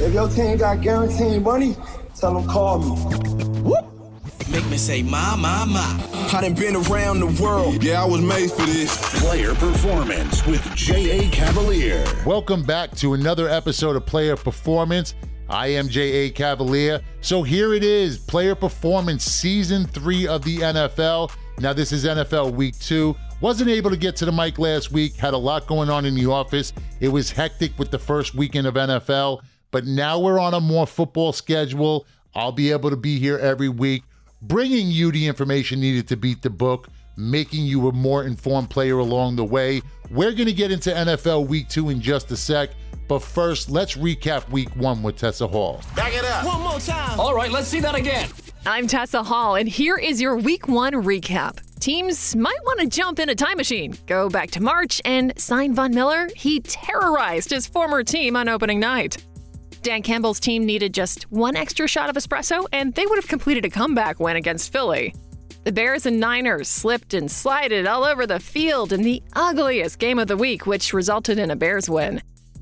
If your team got guaranteed money, tell them call me. Whoop. Make me say, my, my, my. I done been around the world. Yeah, I was made for this. Player Performance with J.A. Cavalier. Welcome back to another episode of Player Performance. I am J.A. Cavalier. So here it is Player Performance Season 3 of the NFL. Now, this is NFL Week 2. Wasn't able to get to the mic last week, had a lot going on in the office. It was hectic with the first weekend of NFL, but now we're on a more football schedule. I'll be able to be here every week, bringing you the information needed to beat the book, making you a more informed player along the way. We're going to get into NFL Week 2 in just a sec. But first, let's recap week one with Tessa Hall. Back it up. One more time. All right, let's see that again. I'm Tessa Hall, and here is your week one recap. Teams might want to jump in a time machine, go back to March, and sign Von Miller. He terrorized his former team on opening night. Dan Campbell's team needed just one extra shot of espresso, and they would have completed a comeback win against Philly. The Bears and Niners slipped and slided all over the field in the ugliest game of the week, which resulted in a Bears win.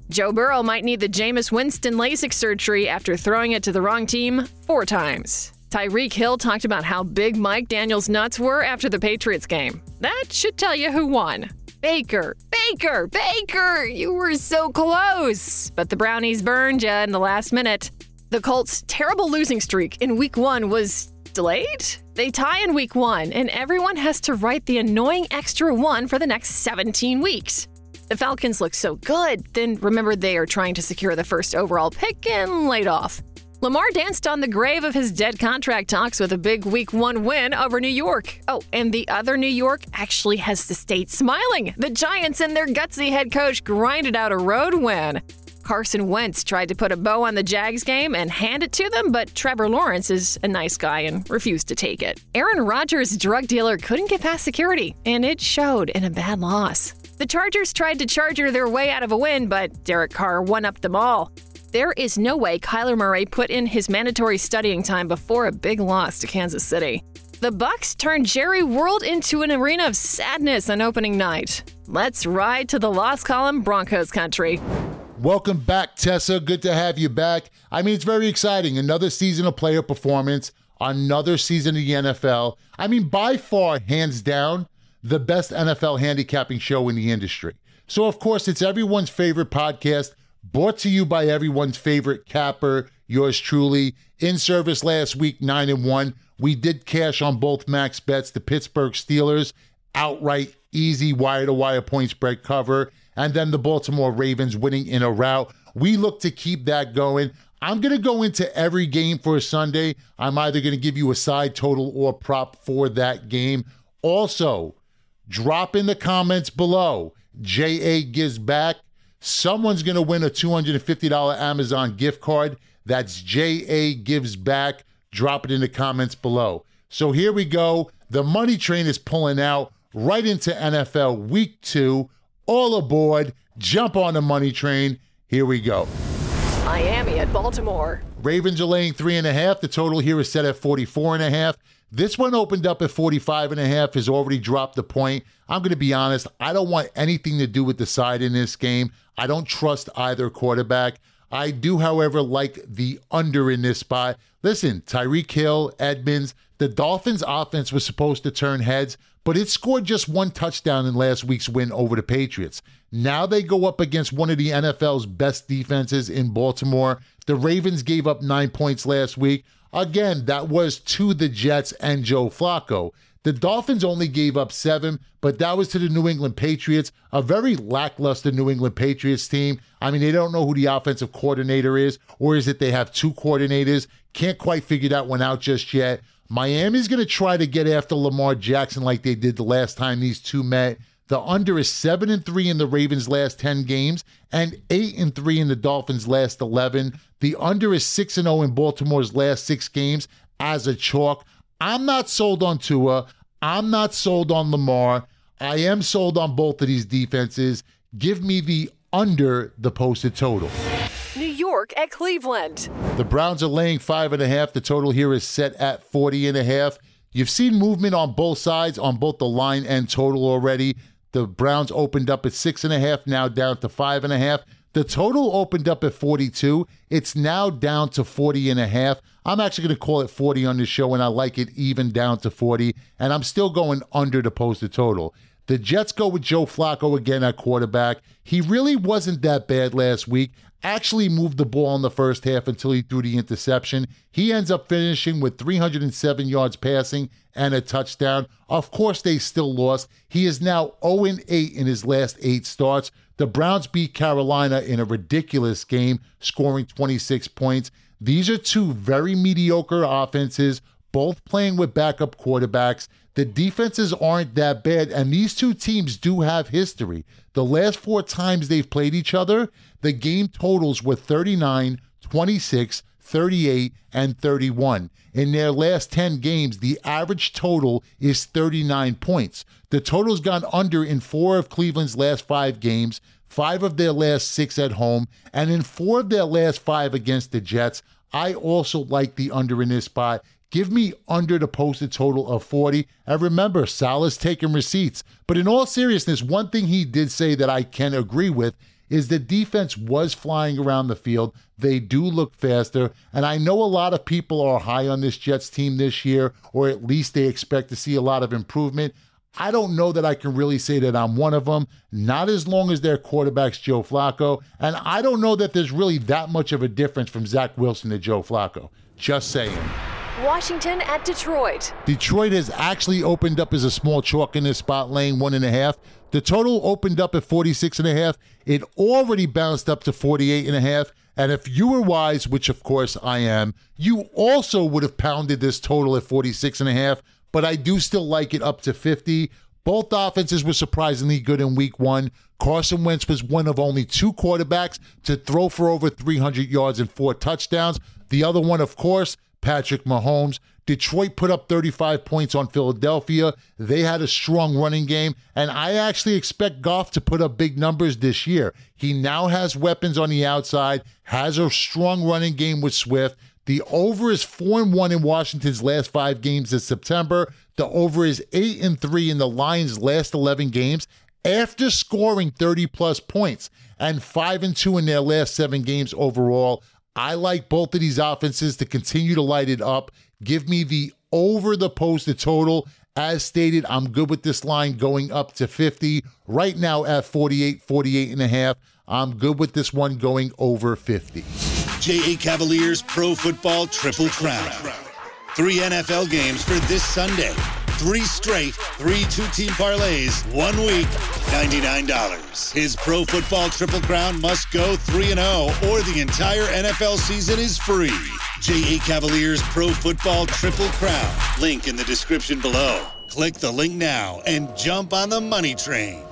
Joe Burrow might need the Jameis Winston LASIK surgery after throwing it to the wrong team four times. Tyreek Hill talked about how big Mike McDaniel's nuts were after the Patriots game. That should tell you who won. Baker, Baker, Baker, you were so close. But the Brownies burned you in the last minute. The Colts' terrible losing streak in week one was delayed? They tie in week one, and everyone has to write the annoying extra one for the next 17 weeks. The Falcons look so good, then remember they are trying to secure the first overall pick and laid off. Lamar danced on the grave of his dead contract talks with a big week one win over New York. Oh, and the other New York actually has to state smiling. The Giants and their gutsy head coach grinded out a road win. Carson Wentz tried to put a bow on the Jags game and hand it to them, but Trevor Lawrence is a nice guy and refused to take it. Aaron Rodgers' drug dealer couldn't get past security, and it showed in a bad loss. The Chargers tried to charger their way out of a win, but Derek Carr won up them all. There is no way Kyler Murray put in his mandatory studying time before a big loss to Kansas City. The Bucs turned Jerry World into an arena of sadness on opening night. Let's ride to the lost column Broncos country. Welcome back, Tessa. Good to have you back. I mean, it's very exciting. Another season of player performance, another season of the NFL. I mean, by far, hands down, the best NFL handicapping show in the industry. So, of course, it's everyone's favorite podcast, brought to you by everyone's favorite capper, yours truly. In service last week, 9 and 1. We did cash on both max bets, the Pittsburgh Steelers, outright easy wire to wire point spread cover, and then the Baltimore Ravens winning in a rout. We look to keep that going. I'm going to go into every game for a Sunday. I'm either going to give you a side total or prop for that game. Also, Drop in the comments below. JA gives back. Someone's going to win a $250 Amazon gift card. That's JA gives back. Drop it in the comments below. So here we go. The money train is pulling out right into NFL week two. All aboard. Jump on the money train. Here we go. Miami at Baltimore. Ravens are laying three and a half. The total here is set at 44 and a half. This one opened up at 45 and a half, has already dropped the point. I'm going to be honest, I don't want anything to do with the side in this game. I don't trust either quarterback. I do, however, like the under in this spot. Listen, Tyreek Hill, Edmonds, the Dolphins' offense was supposed to turn heads, but it scored just one touchdown in last week's win over the Patriots. Now they go up against one of the NFL's best defenses in Baltimore. The Ravens gave up nine points last week. Again, that was to the Jets and Joe Flacco. The Dolphins only gave up seven, but that was to the New England Patriots, a very lackluster New England Patriots team. I mean, they don't know who the offensive coordinator is, or is it they have two coordinators? Can't quite figure that one out just yet. Miami's going to try to get after Lamar Jackson like they did the last time these two met. The under is 7 and 3 in the Ravens' last 10 games and 8 and 3 in the Dolphins' last 11. The under is 6 and 0 in Baltimore's last 6 games as a chalk. I'm not sold on Tua. I'm not sold on Lamar. I am sold on both of these defenses. Give me the under the posted total. New York at Cleveland. The Browns are laying five and a half. The total here is set at 40 and a half. You've seen movement on both sides, on both the line and total already. The Browns opened up at six and a half, now down to five and a half. The total opened up at 42. It's now down to 40 and a half. I'm actually going to call it 40 on the show, and I like it even down to 40. And I'm still going under the posted total. The Jets go with Joe Flacco again at quarterback. He really wasn't that bad last week. Actually moved the ball in the first half until he threw the interception. He ends up finishing with 307 yards passing and a touchdown. Of course, they still lost. He is now 0 8 in his last eight starts. The Browns beat Carolina in a ridiculous game, scoring 26 points. These are two very mediocre offenses, both playing with backup quarterbacks. The defenses aren't that bad, and these two teams do have history. The last four times they've played each other, the game totals were 39, 26, 38, and 31. In their last 10 games, the average total is 39 points. The total's gone under in four of Cleveland's last five games, five of their last six at home, and in four of their last five against the Jets. I also like the under in this spot. Give me under the posted total of 40. And remember, Saleh's taking receipts. But in all seriousness, one thing he did say that I can agree with is the defense was flying around the field. They do look faster. And I know a lot of people are high on this Jets team this year, or at least they expect to see a lot of improvement. I don't know that I can really say that I'm one of them, not as long as their quarterback's Joe Flacco. And I don't know that there's really that much of a difference from Zach Wilson to Joe Flacco. Just saying. Washington at Detroit. Detroit has actually opened up as a small chalk in this spot, laying one and a half. The total opened up at 46 and a half. It already bounced up to 48 and a half. And if you were wise, which of course I am, you also would have pounded this total at 46 and a half, but I do still like it up to 50. Both offenses were surprisingly good in week one. Carson Wentz was one of only two quarterbacks to throw for over 300 yards and four touchdowns. The other one, of course, Patrick Mahomes. Detroit put up 35 points on Philadelphia. They had a strong running game, and I actually expect Goff to put up big numbers this year. He now has weapons on the outside, has a strong running game with Swift. The over is 4 and 1 in Washington's last 5 games in September. The over is 8 and 3 in the Lions' last 11 games after scoring 30 plus points and 5 and 2 in their last 7 games overall. I like both of these offenses to continue to light it up. Give me the over the posted total. As stated, I'm good with this line going up to 50. Right now at 48, 48 and a half. I'm good with this one going over 50. J.A. Cavaliers Pro Football Triple Crown. Three NFL games for this Sunday. Three straight, three two team parlays, one week, $99. His Pro Football Triple Crown must go 3 0, or the entire NFL season is free. J.A. Cavaliers Pro Football Triple Crown. Link in the description below. Click the link now and jump on the money train.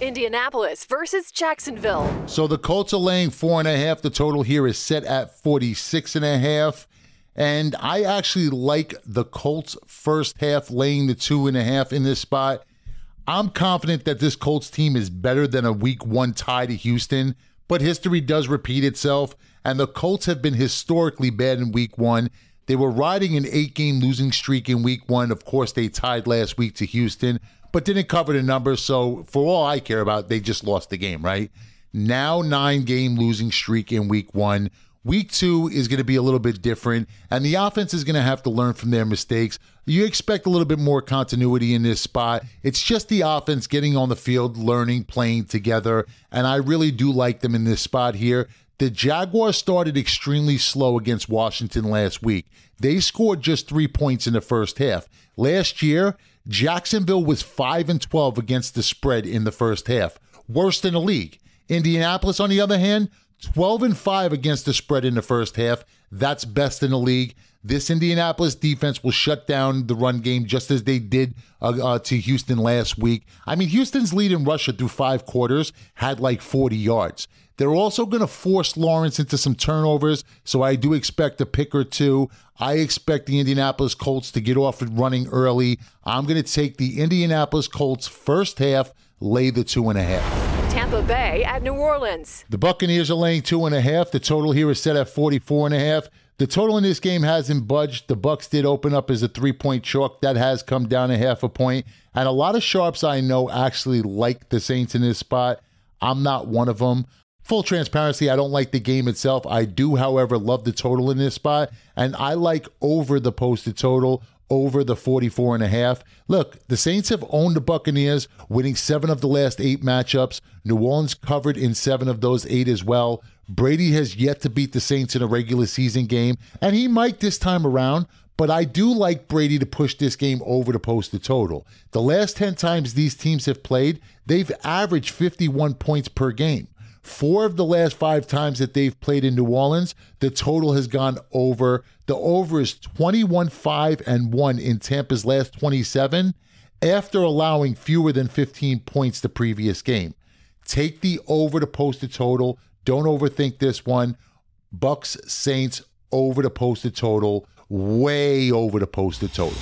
Indianapolis versus Jacksonville. So the Colts are laying four and a half. The total here is set at 46 and a half. And I actually like the Colts first half laying the two and a half in this spot. I'm confident that this Colts team is better than a week one tie to Houston, but history does repeat itself, and the Colts have been historically bad in week one. They were riding an eight game losing streak in week one. Of course, they tied last week to Houston, but didn't cover the numbers. So, for all I care about, they just lost the game, right? Now, nine game losing streak in week one. Week two is going to be a little bit different, and the offense is going to have to learn from their mistakes. You expect a little bit more continuity in this spot. It's just the offense getting on the field, learning, playing together, and I really do like them in this spot here. The Jaguars started extremely slow against Washington last week. They scored just three points in the first half. Last year, Jacksonville was 5 and 12 against the spread in the first half, worst in the league. Indianapolis, on the other hand, 12 and 5 against the spread in the first half. That's best in the league. This Indianapolis defense will shut down the run game just as they did uh, uh, to Houston last week. I mean, Houston's leading rusher through five quarters had like 40 yards. They're also going to force Lawrence into some turnovers, so I do expect a pick or two. I expect the Indianapolis Colts to get off and running early. I'm going to take the Indianapolis Colts first half, lay the two and a half. Bay at New Orleans. The Buccaneers are laying two and a half. The total here is set at 44 and a half. The total in this game hasn't budged. The Bucs did open up as a three-point chalk. That has come down a half a point. And a lot of sharps I know actually like the Saints in this spot. I'm not one of them. Full transparency, I don't like the game itself. I do, however, love the total in this spot, and I like over the posted total over the 44 and a half. Look, the Saints have owned the Buccaneers, winning seven of the last eight matchups. New Orleans covered in seven of those eight as well. Brady has yet to beat the Saints in a regular season game, and he might this time around, but I do like Brady to push this game over to post the total. The last 10 times these teams have played, they've averaged 51 points per game. Four of the last five times that they've played in New Orleans, the total has gone over. The over is 21 5 and 1 in Tampa's last 27 after allowing fewer than 15 points the previous game. Take the over to post the total. Don't overthink this one. Bucs Saints over to post the posted total, way over the posted total.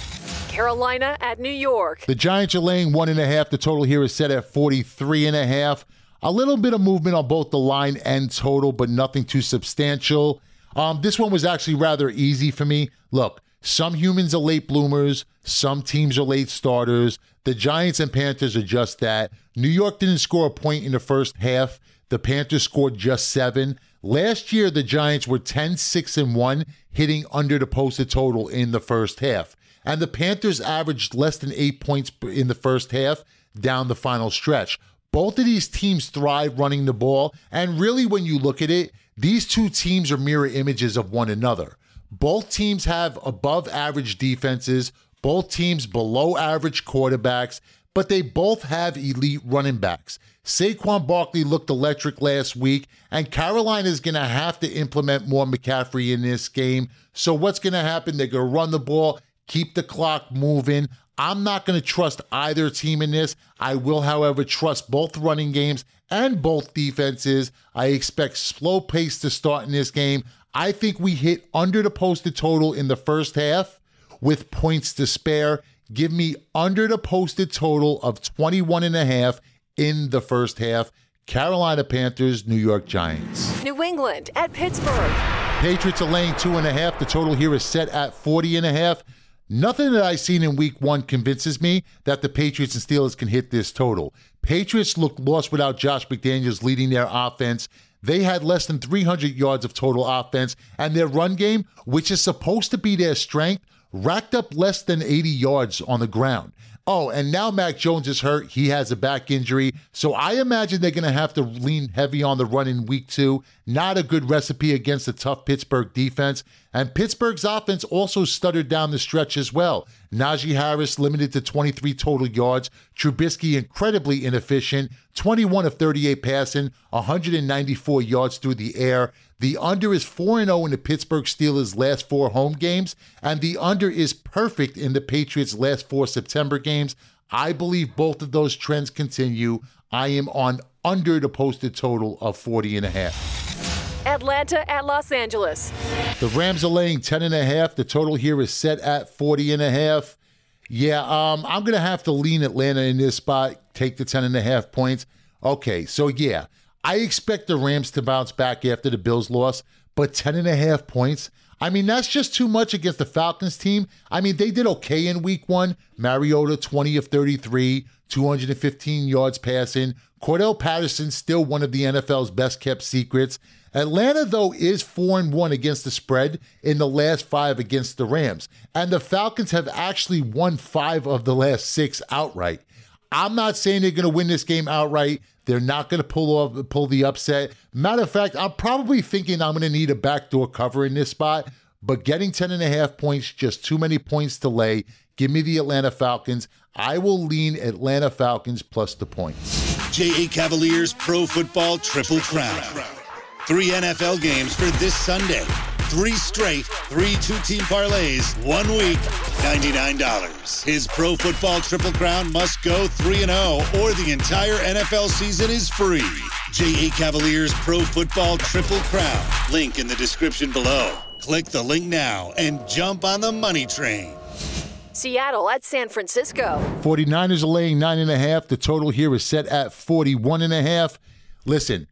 Carolina at New York. The Giants are laying one and a half. The total here is set at 43 and a half. A little bit of movement on both the line and total, but nothing too substantial. Um, this one was actually rather easy for me. Look, some humans are late bloomers, some teams are late starters. The Giants and Panthers are just that. New York didn't score a point in the first half. The Panthers scored just seven. Last year, the Giants were 10 6 and 1, hitting under the posted total in the first half. And the Panthers averaged less than eight points in the first half down the final stretch. Both of these teams thrive running the ball. And really, when you look at it, these two teams are mirror images of one another. Both teams have above average defenses, both teams below average quarterbacks, but they both have elite running backs. Saquon Barkley looked electric last week, and Carolina is going to have to implement more McCaffrey in this game. So, what's going to happen? They're going to run the ball, keep the clock moving. I'm not going to trust either team in this. I will, however, trust both running games and both defenses. I expect slow pace to start in this game. I think we hit under the posted total in the first half with points to spare. Give me under the posted total of 21 and a half in the first half. Carolina Panthers, New York Giants. New England at Pittsburgh. Patriots are laying two and a half. The total here is set at 40 and a half. Nothing that I've seen in week one convinces me that the Patriots and Steelers can hit this total. Patriots looked lost without Josh McDaniels leading their offense. They had less than 300 yards of total offense, and their run game, which is supposed to be their strength, racked up less than 80 yards on the ground. Oh, and now Mac Jones is hurt. He has a back injury. So I imagine they're going to have to lean heavy on the run in week two. Not a good recipe against a tough Pittsburgh defense. And Pittsburgh's offense also stuttered down the stretch as well. Najee Harris limited to 23 total yards. Trubisky incredibly inefficient. 21 of 38 passing, 194 yards through the air. The under is 4 0 in the Pittsburgh Steelers' last four home games, and the under is perfect in the Patriots' last four September games. I believe both of those trends continue. I am on under the posted total of 40 and a half. Atlanta at Los Angeles. The Rams are laying 10 and a half. The total here is set at 40 and a half. Yeah, um, I'm going to have to lean Atlanta in this spot, take the 10 and a half points. Okay, so yeah, I expect the Rams to bounce back after the Bills loss, but 10 and a half points. I mean, that's just too much against the Falcons team. I mean, they did okay in week one. Mariota, 20 of 33, 215 yards passing. Cordarrelle Patterson, still one of the NFL's best kept secrets. Atlanta, though, is 4 and 1 against the spread in the last five against the Rams. And the Falcons have actually won five of the last six outright. I'm not saying they're going to win this game outright. They're not going to pull off pull the upset. Matter of fact, I'm probably thinking I'm going to need a backdoor cover in this spot, but getting 10 and a half points, just too many points to lay. Give me the Atlanta Falcons. I will lean Atlanta Falcons plus the points. J.A. Cavaliers Pro Football Triple Crown. Three NFL games for this Sunday. Three straight, three two team parlays, one week, $99. His Pro Football Triple Crown must go 3 0, or the entire NFL season is free. J.A. Cavaliers Pro Football Triple Crown. Link in the description below. Click the link now and jump on the money train. Seattle at San Francisco. 49ers are laying nine and a half. The total here is set at 41 and a half. Listen,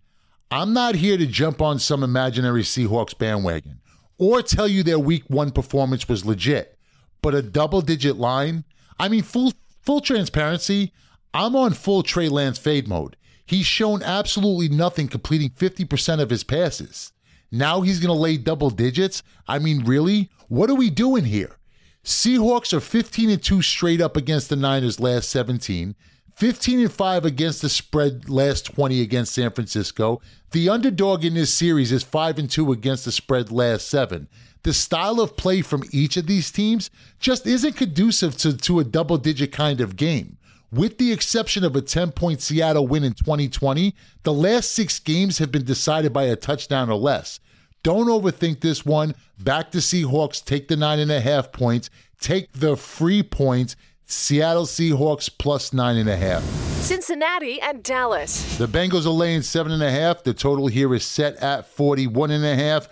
I'm not here to jump on some imaginary Seahawks bandwagon or tell you their week one performance was legit, but a double digit line. I mean, full full transparency, I'm on full Trey Lance fade mode. He's shown absolutely nothing completing 50% of his passes. Now he's going to lay double digits? I mean, really? What are we doing here? Seahawks are 15 and 2 straight up against the Niners last 17. 15 and 5 against the spread last 20 against San Francisco. The underdog in this series is 5 and 2 against the spread last 7. The style of play from each of these teams just isn't conducive to, to a double digit kind of game. With the exception of a 10 point Seattle win in 2020, the last six games have been decided by a touchdown or less. Don't overthink this one. Back to Seahawks, take the nine and a half points, take the free points. Seattle Seahawks plus nine and a half. Cincinnati and Dallas. The Bengals are laying seven and a half. The total here is set at 41 and a half.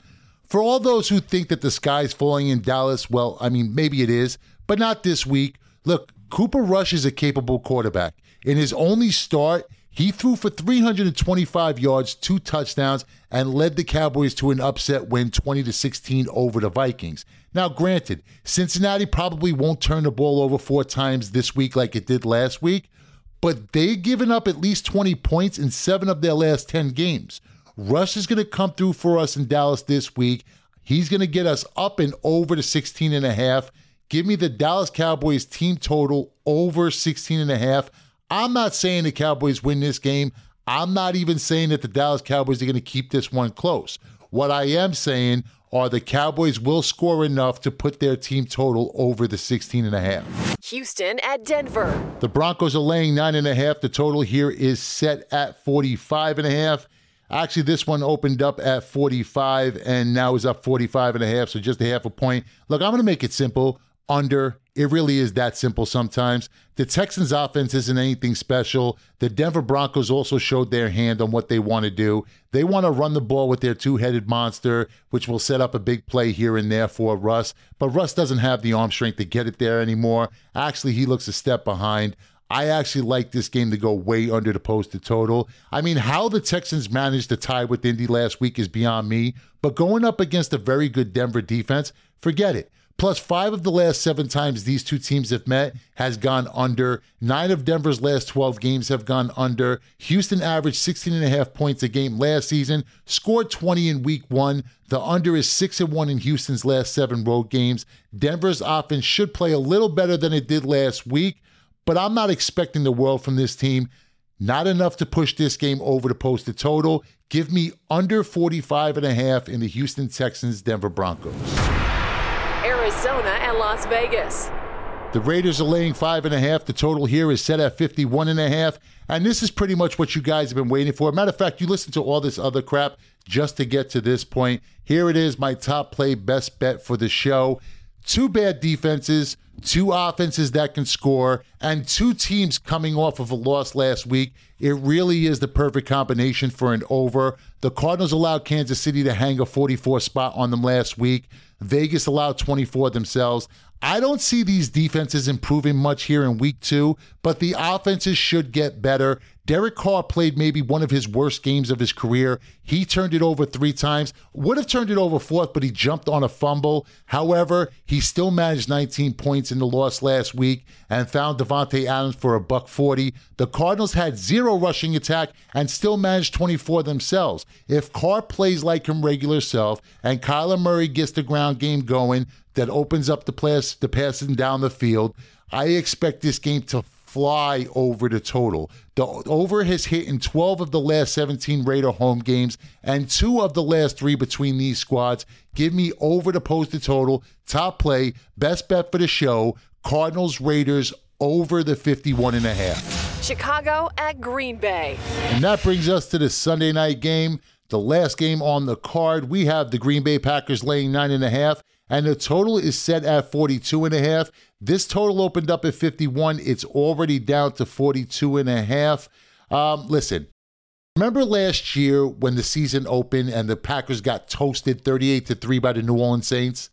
For all those who think that the sky's falling in Dallas, well, I mean, maybe it is, but not this week. Look, Cooper Rush is a capable quarterback. In his only start, he threw for 325 yards, two touchdowns, and led the Cowboys to an upset win 20 to 16 over the Vikings. Now, granted, Cincinnati probably won't turn the ball over four times this week like it did last week, but they've given up at least 20 points in seven of their last 10 games. Rush is going to come through for us in Dallas this week. He's going to get us up and over to 16 and a half. Give me the Dallas Cowboys team total over 16 and a half. I'm not saying the Cowboys win this game. I'm not even saying that the Dallas Cowboys are going to keep this one close. What I am saying are the Cowboys will score enough to put their team total over the 16 and a half. Houston at Denver. The Broncos are laying nine and a half. The total here is set at 45 and a half. Actually, this one opened up at 45 and now is up 45 and a half, so just a half a point. Look, I'm going to make it simple under. It really is that simple sometimes. The Texans' offense isn't anything special. The Denver Broncos also showed their hand on what they want to do. They want to run the ball with their two headed monster, which will set up a big play here and there for Russ. But Russ doesn't have the arm strength to get it there anymore. Actually, he looks a step behind. I actually like this game to go way under the posted total. I mean, how the Texans managed to tie with Indy last week is beyond me, but going up against a very good Denver defense, forget it. Plus, five of the last seven times these two teams have met has gone under. Nine of Denver's last 12 games have gone under. Houston averaged 16 and a half points a game last season, scored 20 in week one. The under is 6 and 1 in Houston's last seven road games. Denver's offense should play a little better than it did last week, but I'm not expecting the world from this team. Not enough to push this game over the posted total. Give me under 45 and a half in the Houston Texans Denver Broncos. Arizona and Las Vegas. The Raiders are laying five and a half. The total here is set at 51 and a half. And this is pretty much what you guys have been waiting for. Matter of fact, you listen to all this other crap just to get to this point. Here it is, my top play best bet for the show. Two bad defenses, two offenses that can score, and two teams coming off of a loss last week. It really is the perfect combination for an over. The Cardinals allowed Kansas City to hang a 44 spot on them last week. Vegas allowed 24 themselves. I don't see these defenses improving much here in week two, but the offenses should get better. Derek Carr played maybe one of his worst games of his career. He turned it over three times, would have turned it over fourth, but he jumped on a fumble. However, he still managed 19 points in the loss last week and found Davante Adams for a buck 40. The Cardinals had zero rushing attack and still managed 24 themselves. If Carr plays like him regular self and Kyler Murray gets the ground game going that opens up the pass, the passing down the field, I expect this game to fly over the total. The over has hit in 12 of the last 17 Raider home games and two of the last three between these squads. Give me over the posted total. Top play, best bet for the show. Cardinals Raiders over the 51 and a half. Chicago at Green Bay. And that brings us to the Sunday night game. The last game on the card, we have the Green Bay Packers laying nine and a half, and the total is set at 42 and a half. This total opened up at 51. It's already down to 42 and a half. Um, listen, remember last year when the season opened and the Packers got toasted 38 to 3 by the New Orleans Saints?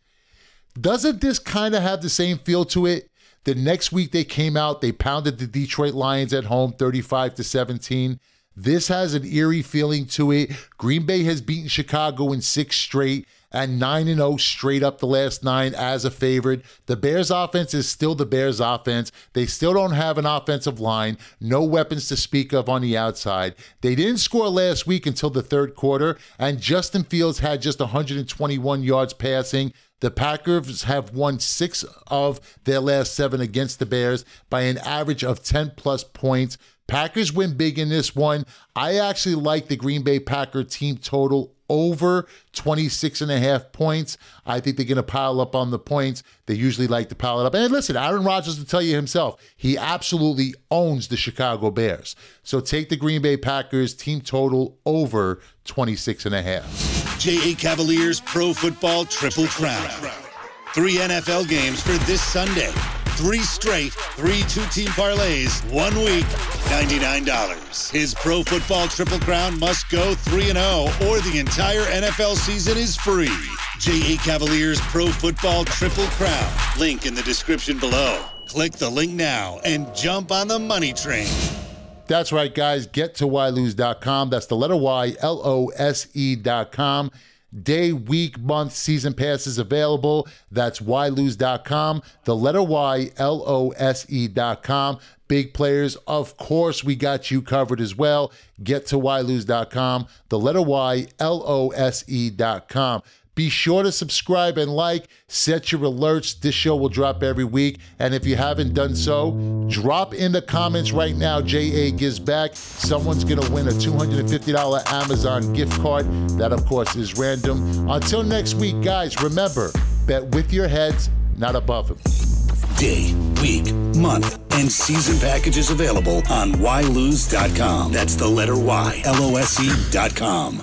Doesn't this kind of have the same feel to it? The next week they came out, they pounded the Detroit Lions at home 35 to 17. This has an eerie feeling to it. Green Bay has beaten Chicago in six straight and 9 and 0 straight up the last 9 as a favorite. The Bears offense is still the Bears offense. They still don't have an offensive line, no weapons to speak of on the outside. They didn't score last week until the third quarter and Justin Fields had just 121 yards passing. The Packers have won six of their last seven against the Bears by an average of 10 plus points. Packers win big in this one. I actually like the Green Bay Packer team total over 26 and a half points. I think they're going to pile up on the points. They usually like to pile it up. And listen, Aaron Rodgers will tell you himself, he absolutely owns the Chicago Bears. So take the Green Bay Packers team total over 26 and a half. JA Cavaliers Pro Football Triple Crown. Three NFL games for this Sunday. Three straight, three two team parlays, one week, $99. His Pro Football Triple Crown must go 3 0, or the entire NFL season is free. JA Cavaliers Pro Football Triple Crown. Link in the description below. Click the link now and jump on the money train. That's right, guys. Get to ylose.com. That's the letter Y, L O S E.com. Day, week, month, season passes available. That's ylose.com. The letter Y, L O S E.com. Big players, of course, we got you covered as well. Get to ylose.com. The letter Y, L O S E.com. Be sure to subscribe and like, set your alerts. This show will drop every week. And if you haven't done so, drop in the comments right now. JA gives back. Someone's going to win a $250 Amazon gift card. That, of course, is random. Until next week, guys, remember bet with your heads, not above them. Day, week, month, and season packages available on ylose.com. That's the letter Y, L O S E.com.